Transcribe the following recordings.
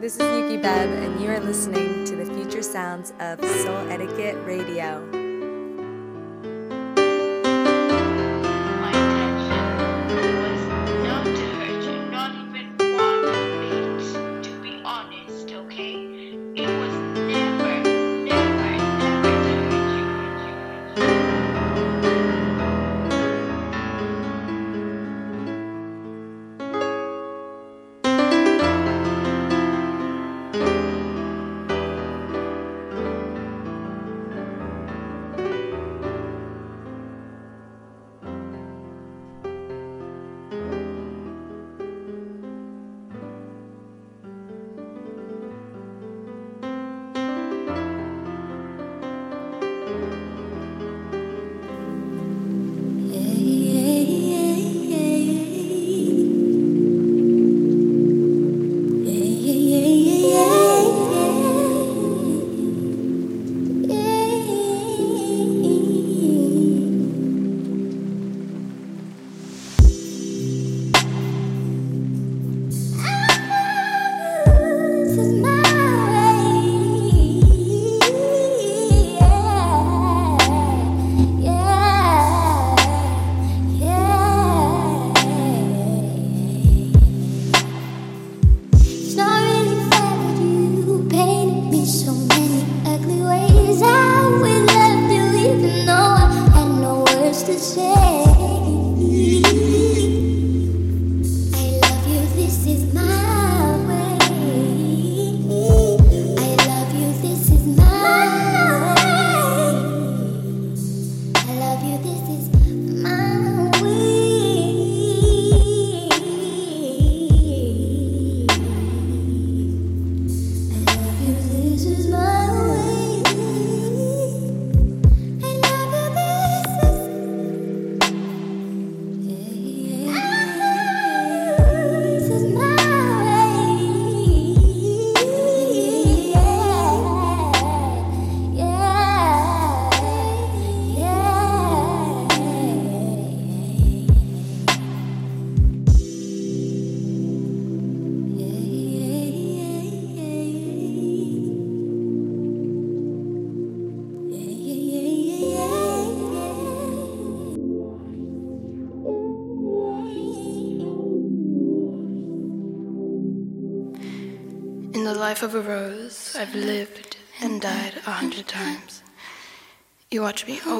This is Yuki Beb, and you are listening to the future sounds of Souletiquette Radio.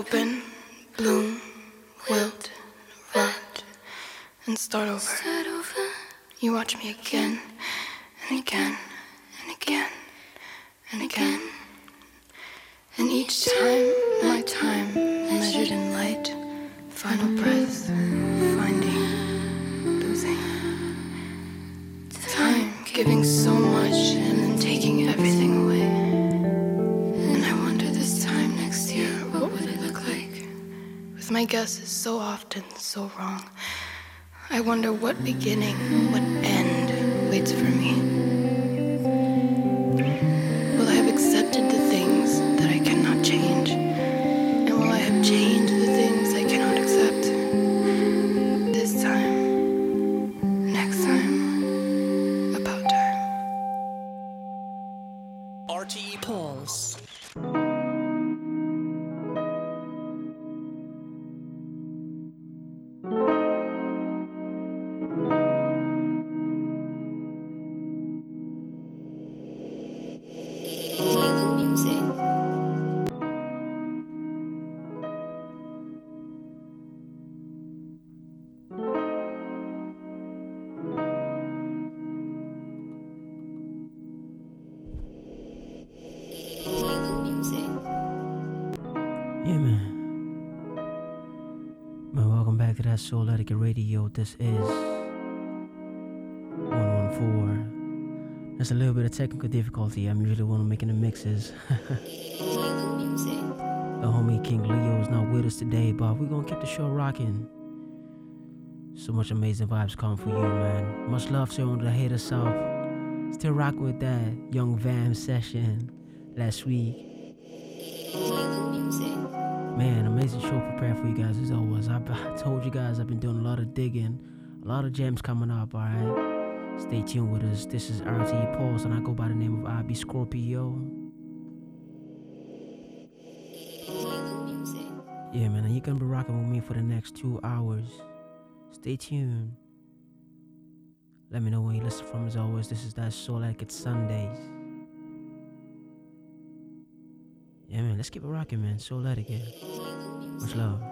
Open, With guess is so often so wrong, I wonder what beginning, what end waits for me. Soul Radio. This is 114. There's a little bit of technical difficulty. I'm usually one making the mixes. the homie King Leo is not with us today, but we're gonna keep the show rocking. So much amazing vibes come for you, man. Much love to all the haters south. Still rock with that Young Vam session last week. Man, amazing show prepared for you guys as always. I, I told you guys I've been doing a lot of digging, a lot of gems coming up, alright? Stay tuned with us. This is RTE Pulse, and I go by the name of Abi Scorpio. Yeah, man, and you're gonna be rocking with me for the next two hours. Stay tuned. Let me know when you listen from as always. This is that Soul Like It's Sundays. Yeah, man, let's keep it rocking, man. Souletiquette. Much love.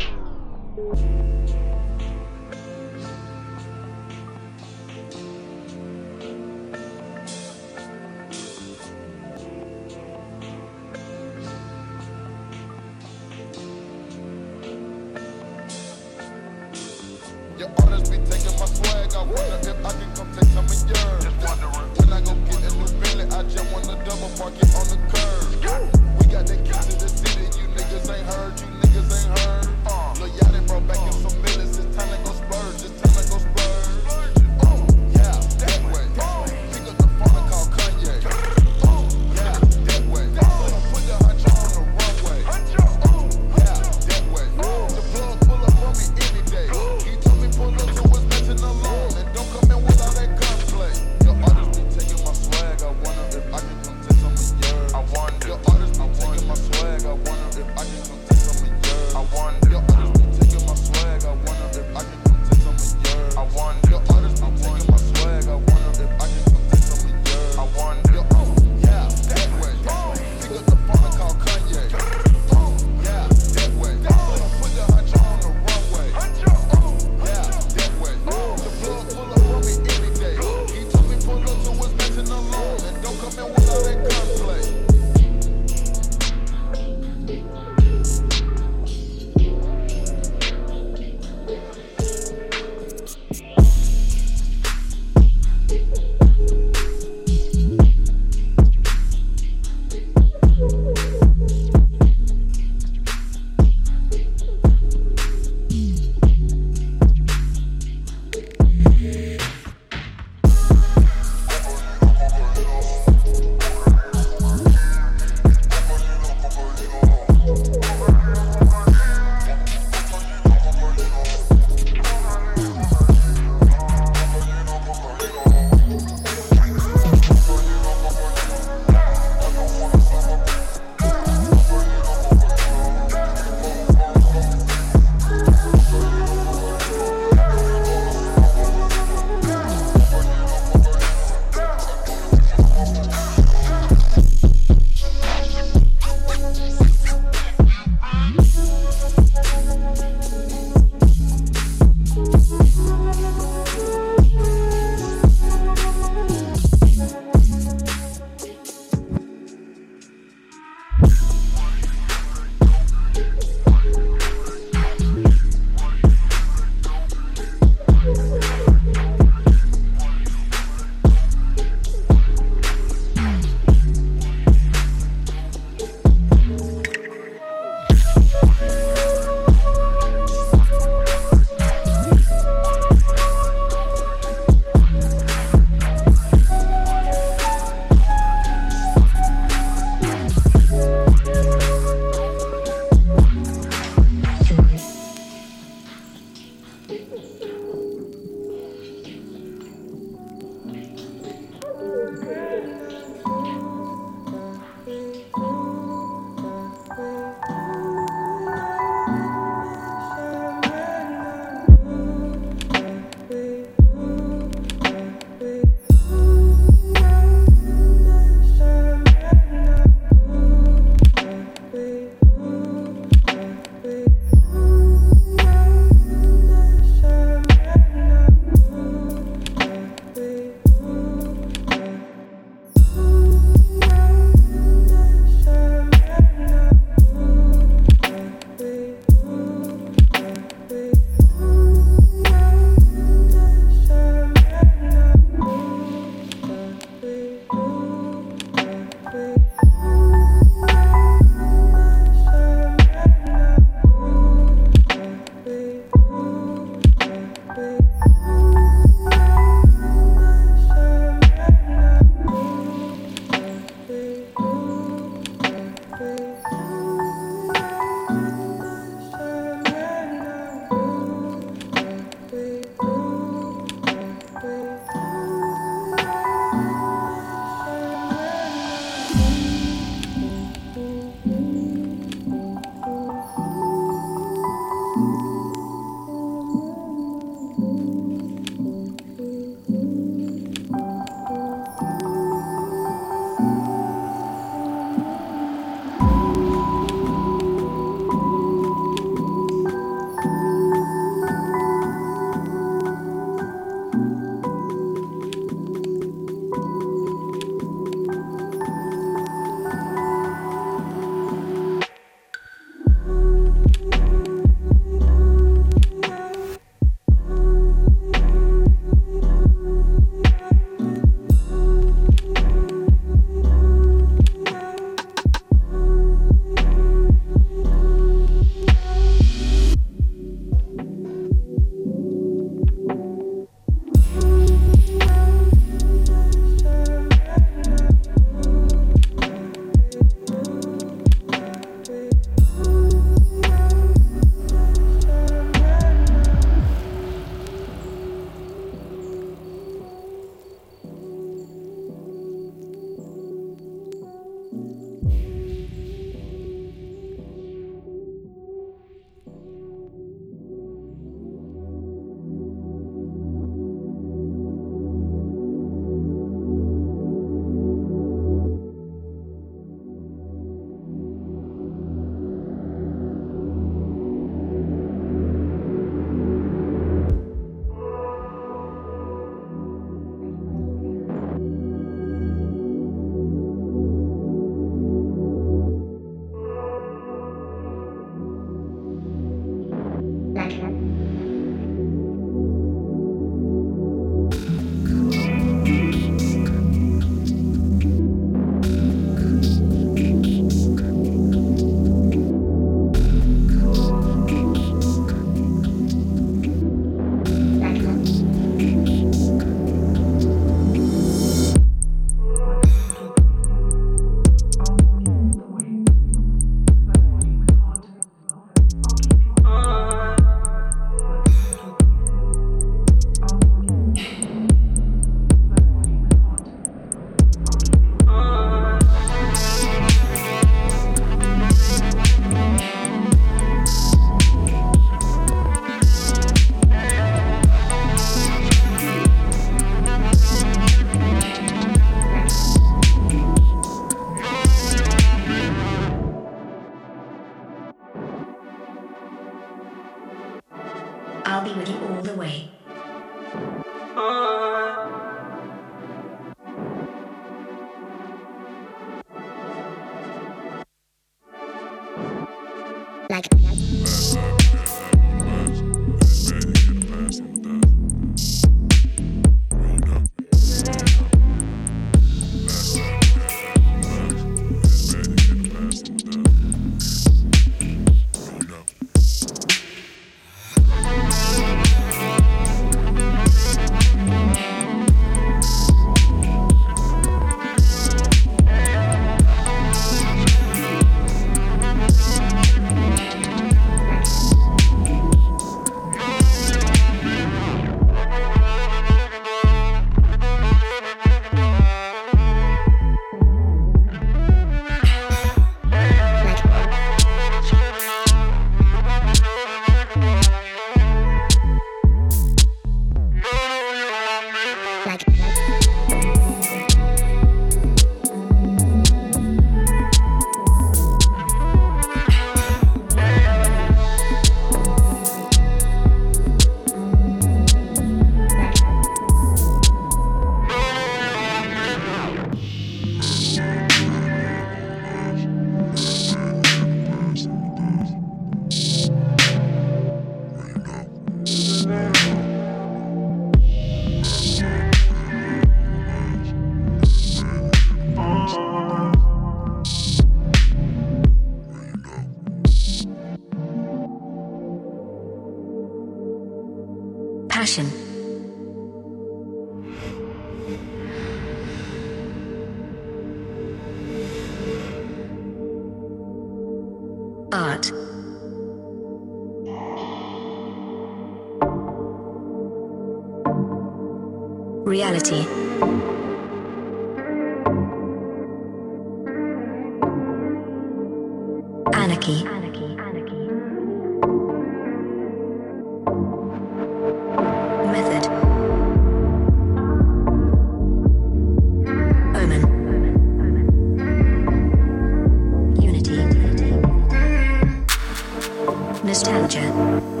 Time.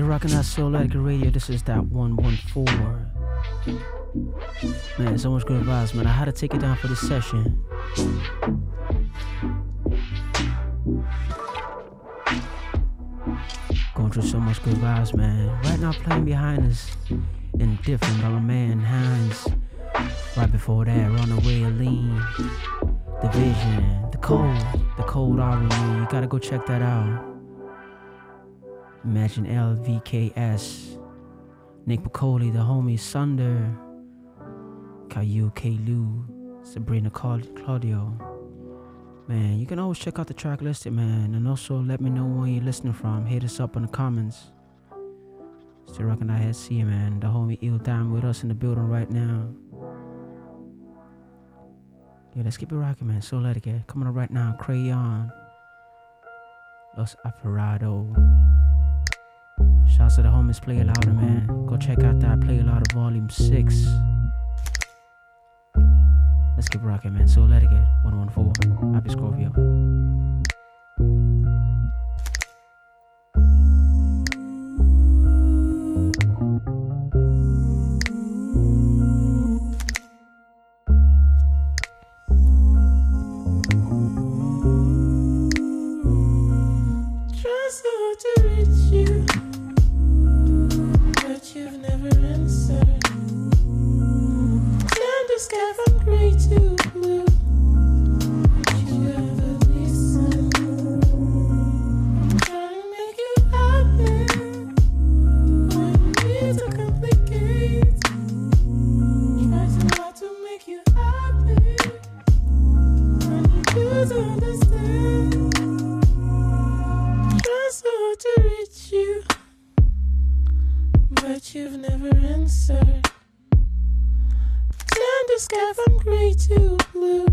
Still rocking that Souletiquette Radio. This is that 114. Man, so much good vibes, man. I had to take it down for this session. Going through so much good vibes, man. Right now, playing behind us, Indifferent by my man Hines. Right before that, Runaway Lean. Division, The Cold, The Cold R&B. You gotta go check that out. Imagine LVKS. Nick Piccoli, the homie Sunder. Caillou K. Lou. Sabrina Claudio. Man, you can always check out the track listed, man. And also let me know where you're listening from. Hit us up in the comments. Still rocking that head see man. The homie Il Time with us in the building right now. Yeah, let's keep it rocking, man. Souletiquette. Coming up right now, Crayon. Los Apparado. Shouts to the homies, play it louder, man. Go check out that play louder volume six. Let's keep rocking, man. Souletiquette 114. Abi Scorpio. Just go to reach. Try so hard to reach want to be you. But you've never answered. Sky from gray to blue.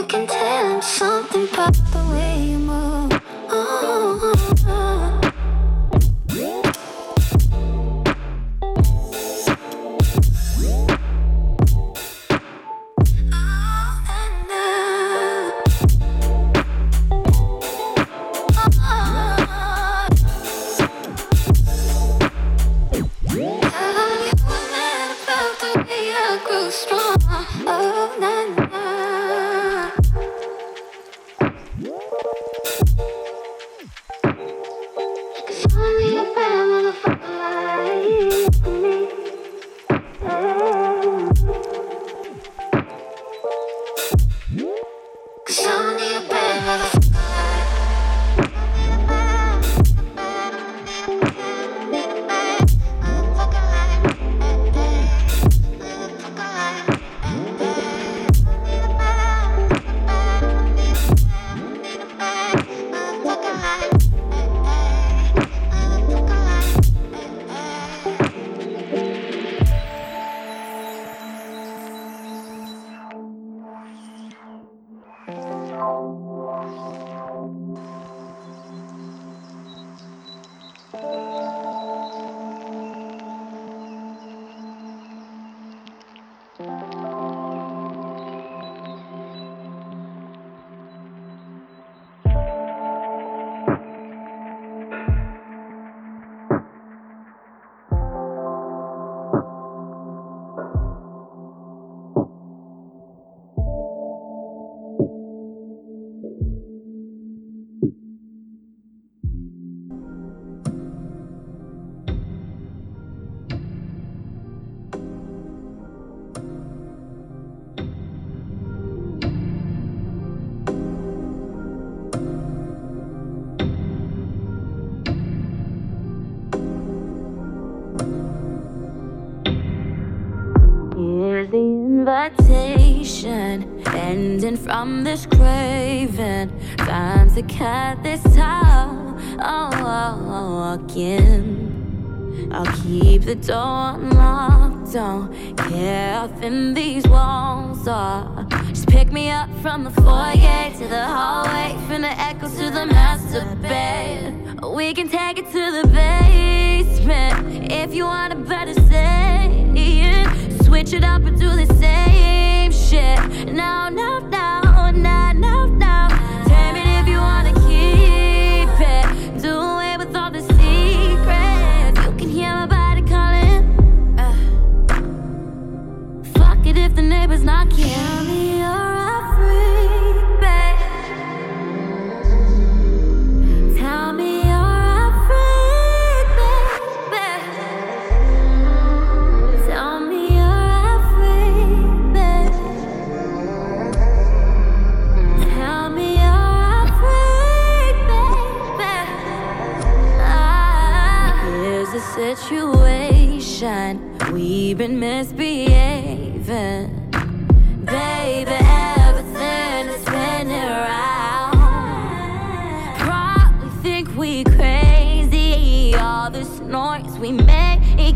You can tell him something about the way you move. Invitation, ending from this craving. Time to cut this tie. Oh, oh, oh, walk in. I'll keep the door unlocked. Don't care how thin these walls are. Just pick me up from the foyer to the hallway, from the echoes to the master bed. We can take it to the basement if you want a better it. Switch it up and do the same shit. No, no, situation. We've been misbehaving. Baby, everything is spinning around. Probably think we crazy. All this noise we making. We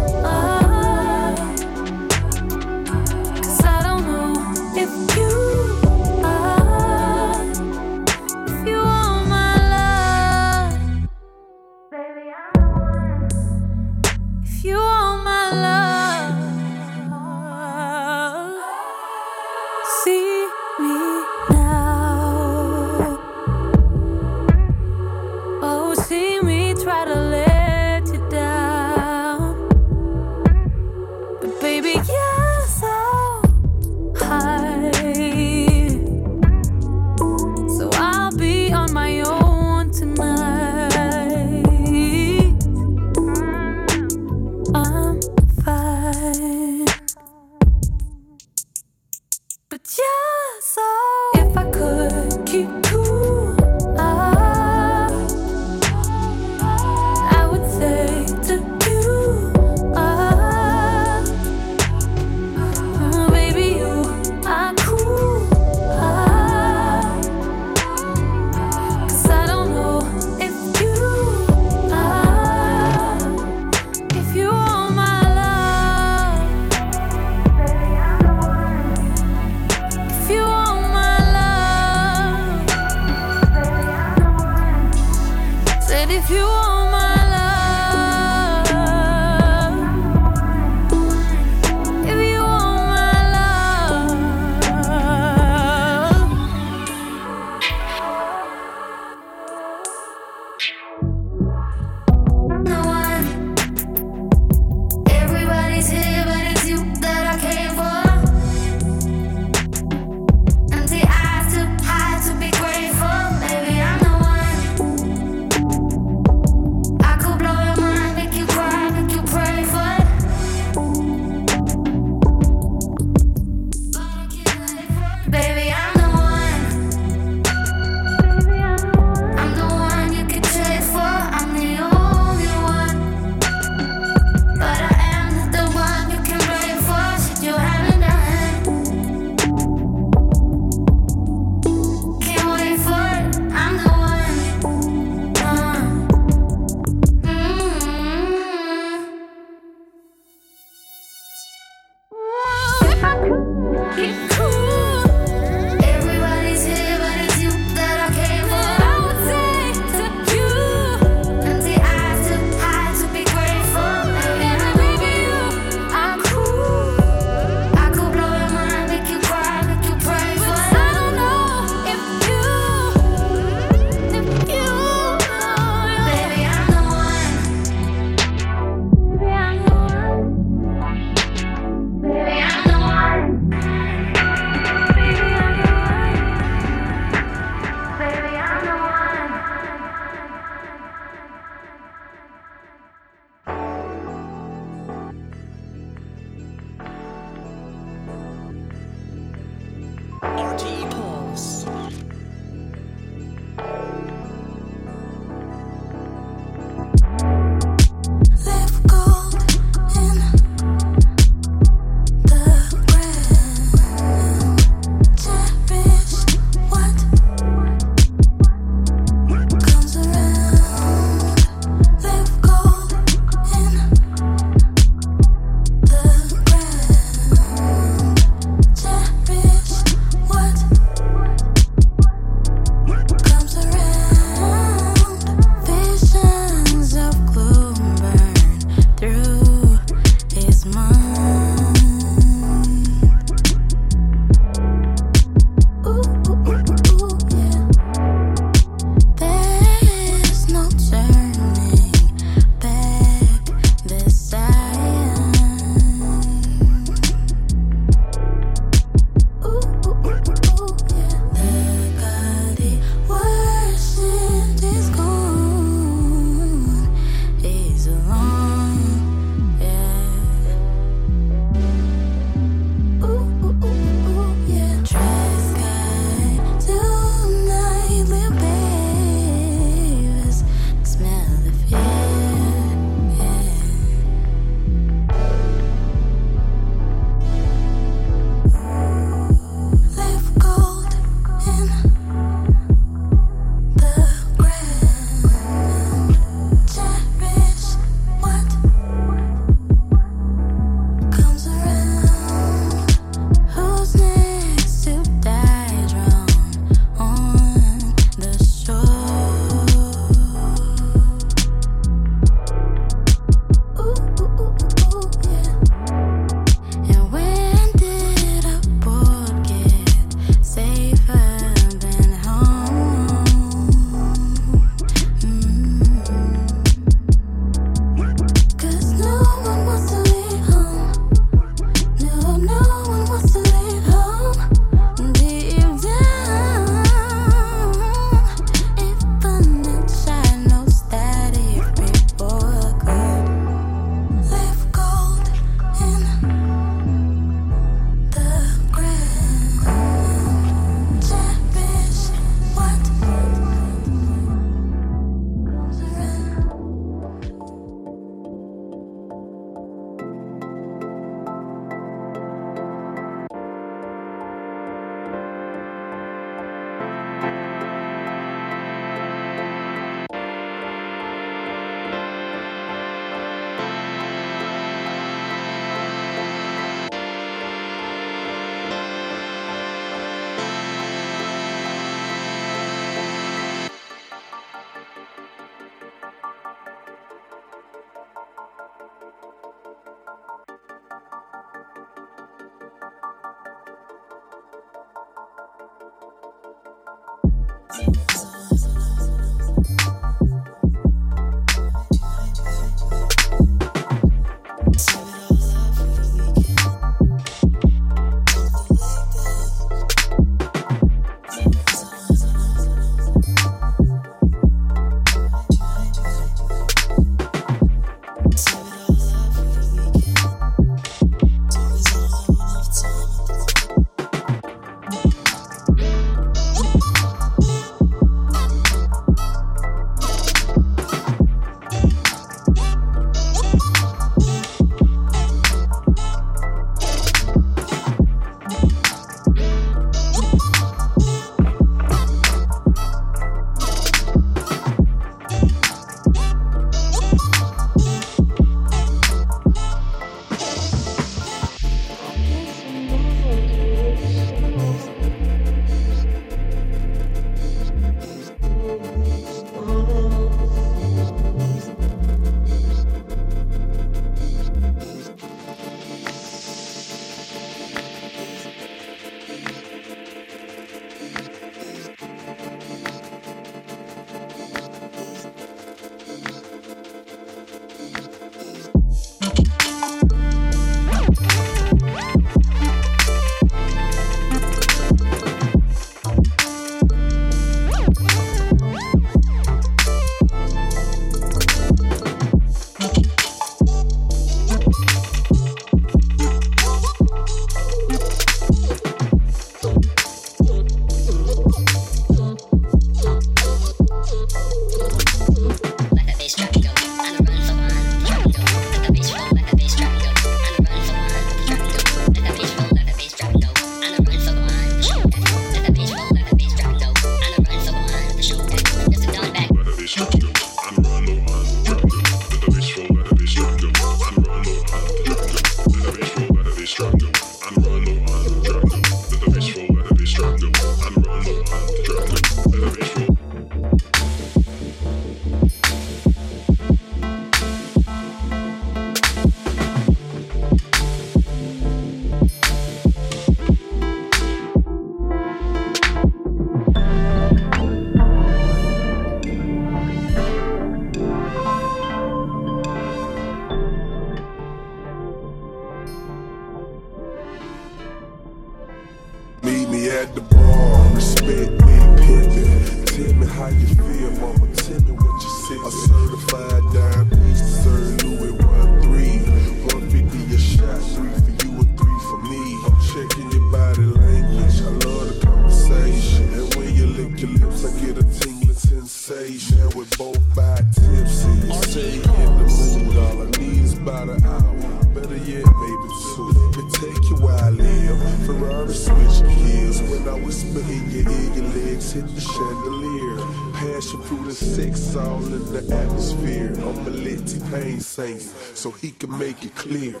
so he can make it clear.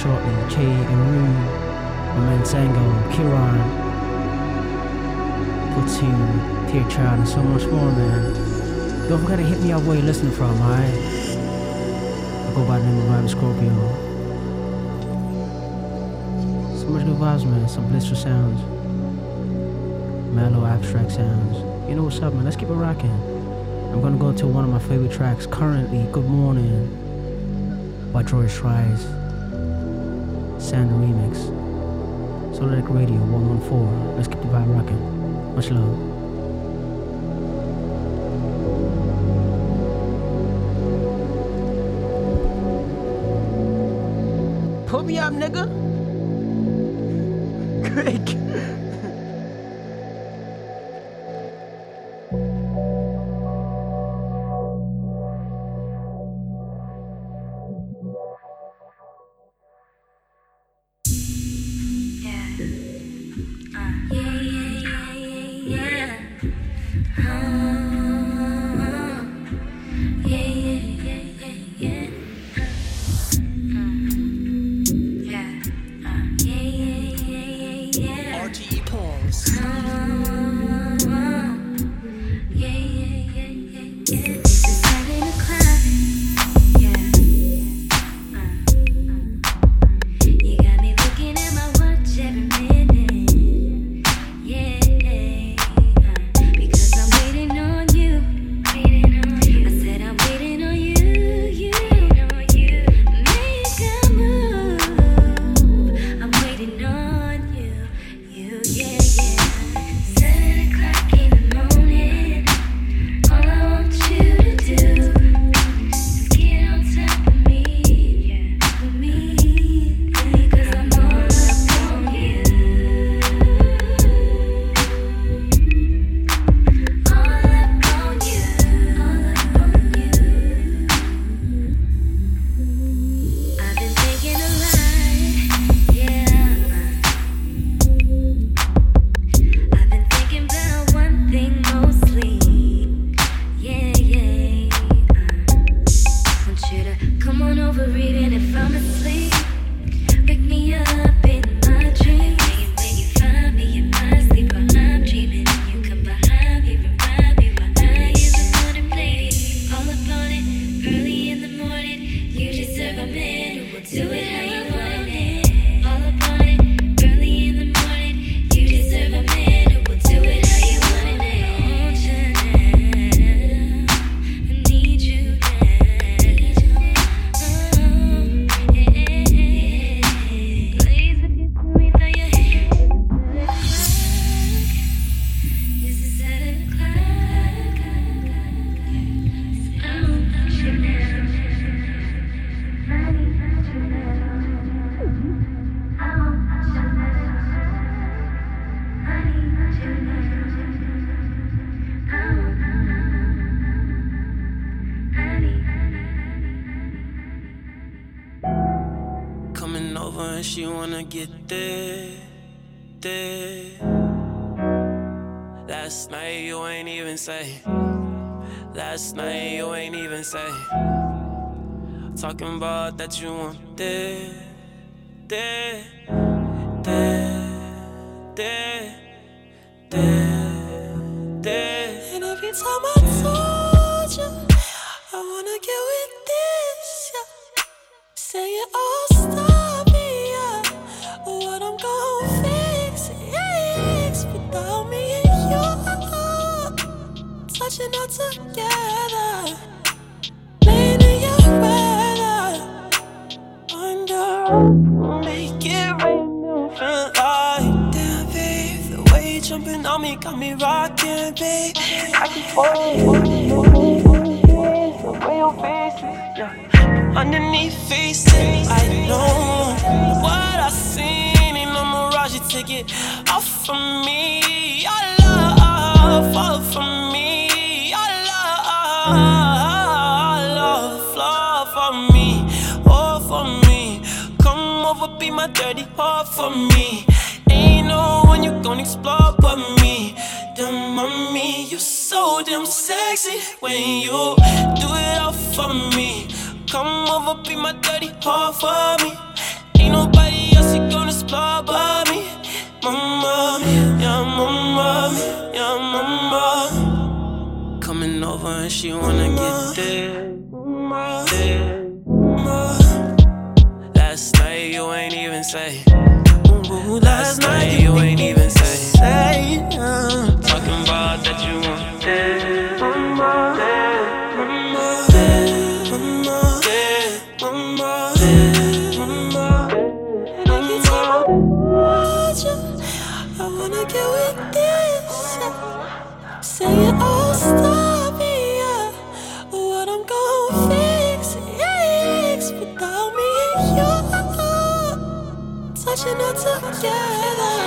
shortly K, Imru, Mansango, Kiran, Platoon, Tear Child, and so much more, man. Don't forget to hit me up where you're listening from, alright? I go by the name of Abi Scorpio. So much good vibes, man. Some blissful sounds. Mellow, abstract sounds. You know what's up, man. Let's keep it rocking. I'm gonna go to one of my favorite tracks currently, Good Morning by Troy Shrives. Sander Remix. Souletiquette Radio 114. Let's keep the vibe rocking. Much love. Put me up, nigga. Talking about that you want there, there, there, there, there, there. And every time I told you, I wanna get with this, yeah. Saying, oh, stop me, yeah. What I'm gon' fix, fix without me and you. Touching all together, Make it rain, feel like damn, babe. The way you jumping on me got me rocking, babe. I can fall the way your face is, yeah. Underneath faces, I know what I seen in the mirage. You take it off from me. Your love, fall from me. Your love, be my dirty heart for me. Ain't no one you gon' explore but me. Damn, mommy, you so damn sexy when you do it all for me. Come over, be my dirty heart for me. Ain't nobody else you gonna explore but me. Mama, yeah, mama, yeah, mama. Coming over and she wanna get there, there. You ain't even say. Last night you ain't even say. Uh, talking about that you want I all together.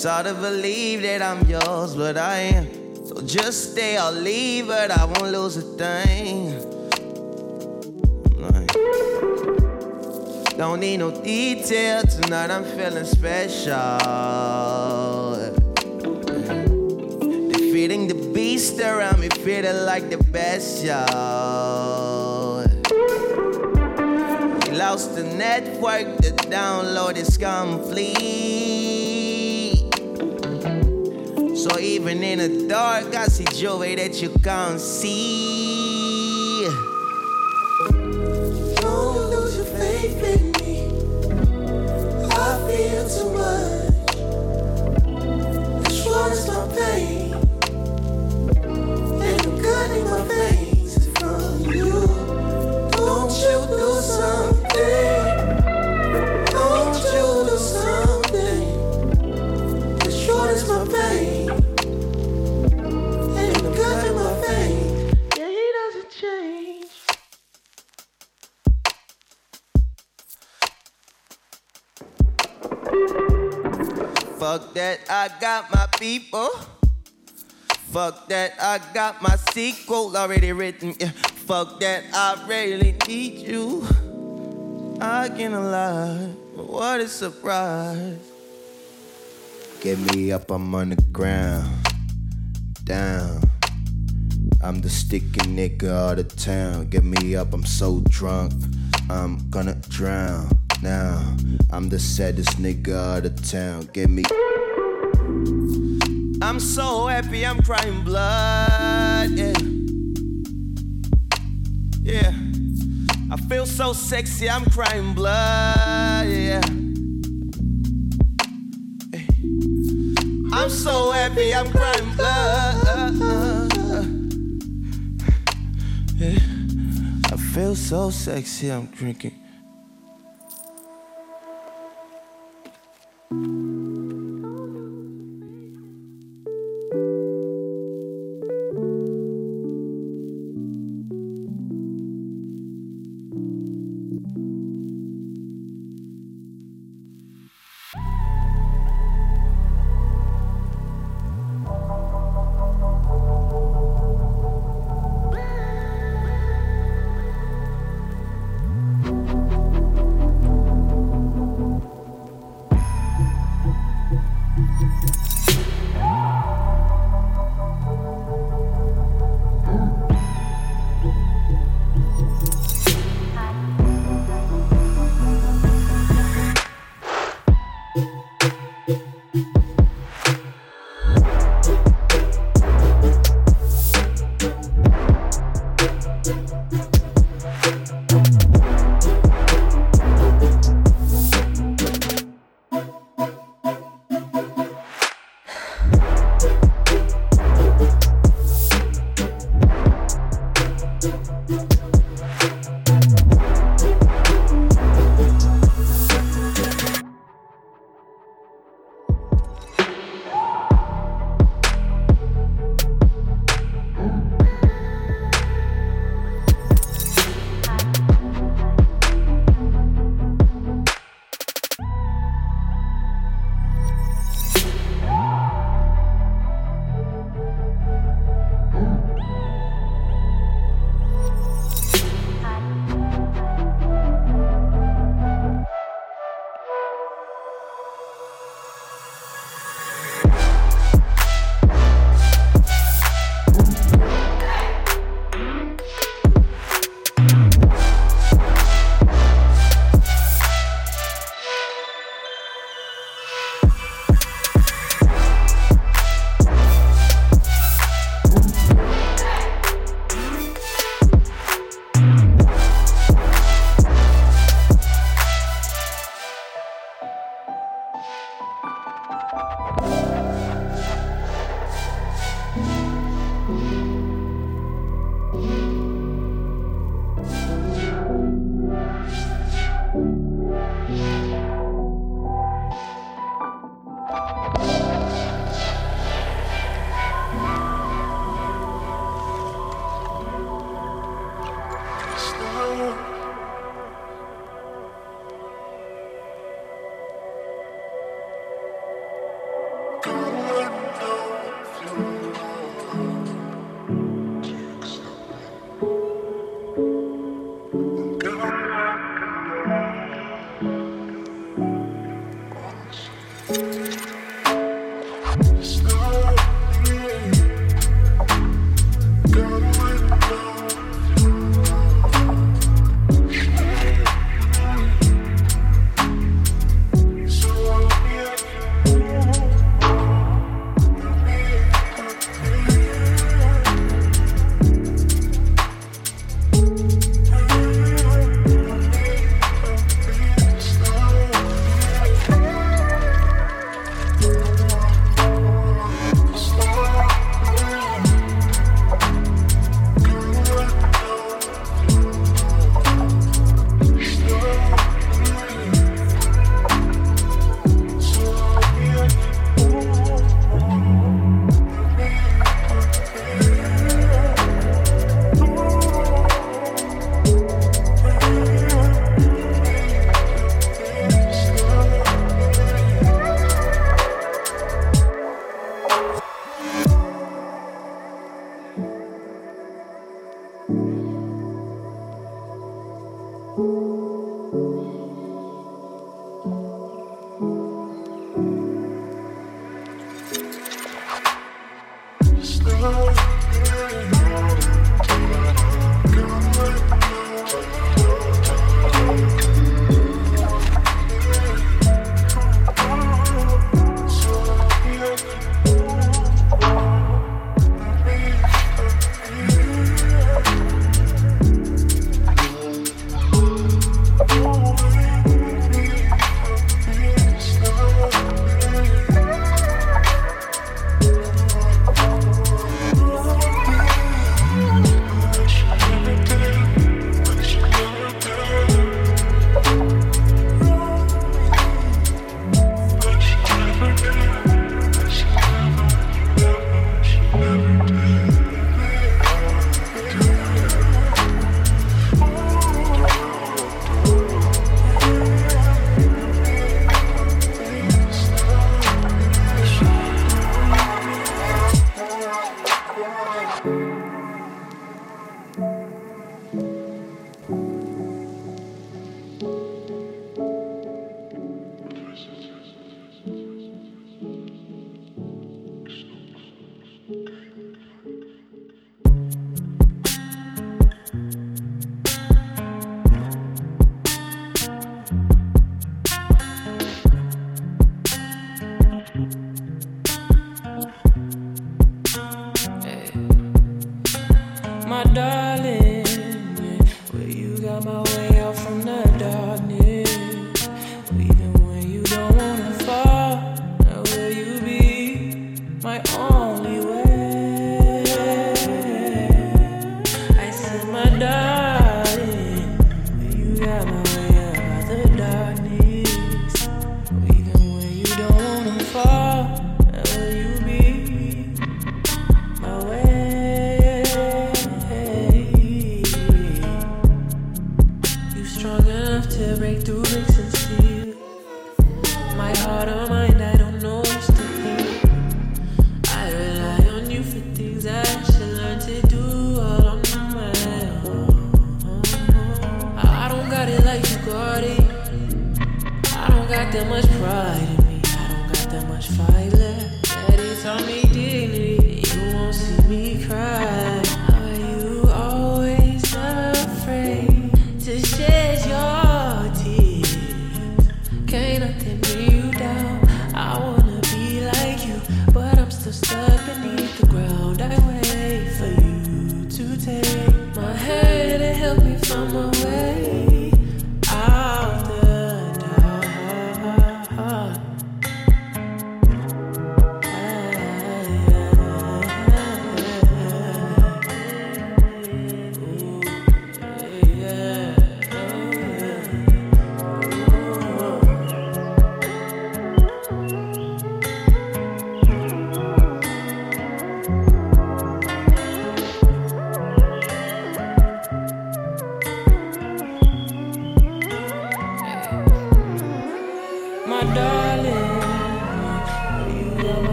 It's hard believe that I'm yours, but I am. So just stay or leave, but I won't lose a thing. Like, don't need no detail tonight, I'm feeling special. Defeating the beast around me, feeling like the best, y'all. We lost the network, the download is complete. Even in the dark, I see joy that you can't see. Fuck that, I got my people. Fuck that, I got my sequel already written. Yeah. Fuck that, I really need you. I can't lie, but what a surprise. Get me up, I'm on the ground. Down. I'm the sticky nigga all the town. Get me up, I'm so drunk. I'm gonna drown now. I'm the saddest nigga out of town. Get me. I'm so happy, I'm crying blood. Yeah. Yeah. I feel so sexy, I'm crying blood. Yeah. I'm so happy, I'm crying blood. Yeah. I feel so sexy, I'm drinking.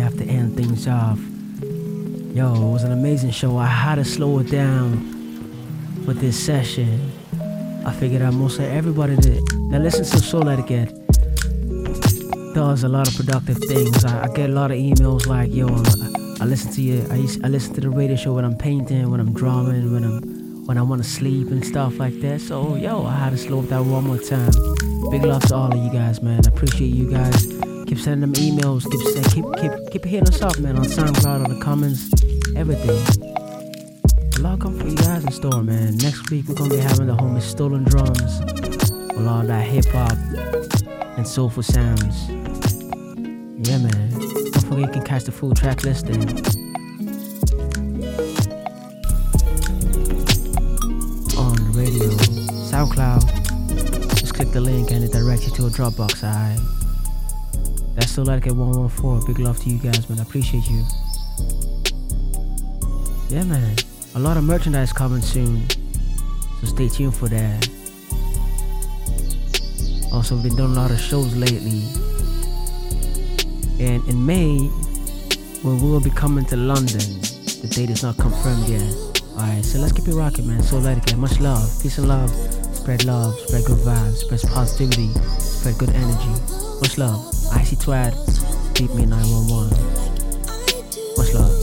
Have to end things off. Yo, it was an amazing show. I had to slow it down with this session. I figured out most of everybody that, that listens to Souletiquette does a lot of productive things. I, I get a lot of emails like, yo, I'm, I listen to you. I, I listen to the radio show when I'm painting, when I'm drawing, when I'm when I want to sleep and stuff like that. So yo, I had to slow down one more time. Big love to all of you guys, man. I appreciate you guys. Keep sending them emails. Keep keep keep keep hitting us up, man, on SoundCloud, on the comments, everything. A lot come for you guys in store, man. Next week we're gonna be having the homies Stolen Drums with all that hip hop and soulful sounds. Yeah, man. Don't forget you can catch the full track listing on the radio, SoundCloud. Just click the link and it directs you to a Dropbox, alright? That's still like at 114. Big love to you guys, man. I appreciate you. Yeah, man. A lot of merchandise coming soon. So stay tuned for that. Also, we've been doing a lot of shows lately. And in May, we will be coming to London. The date is not confirmed yet. Alright, so let's keep it rocking, man. Souletiquette much love. Peace and love. Spread love, spread good vibes, spread positivity, spread good energy. Much love. Icy Twad, Beat Me 911. Much love.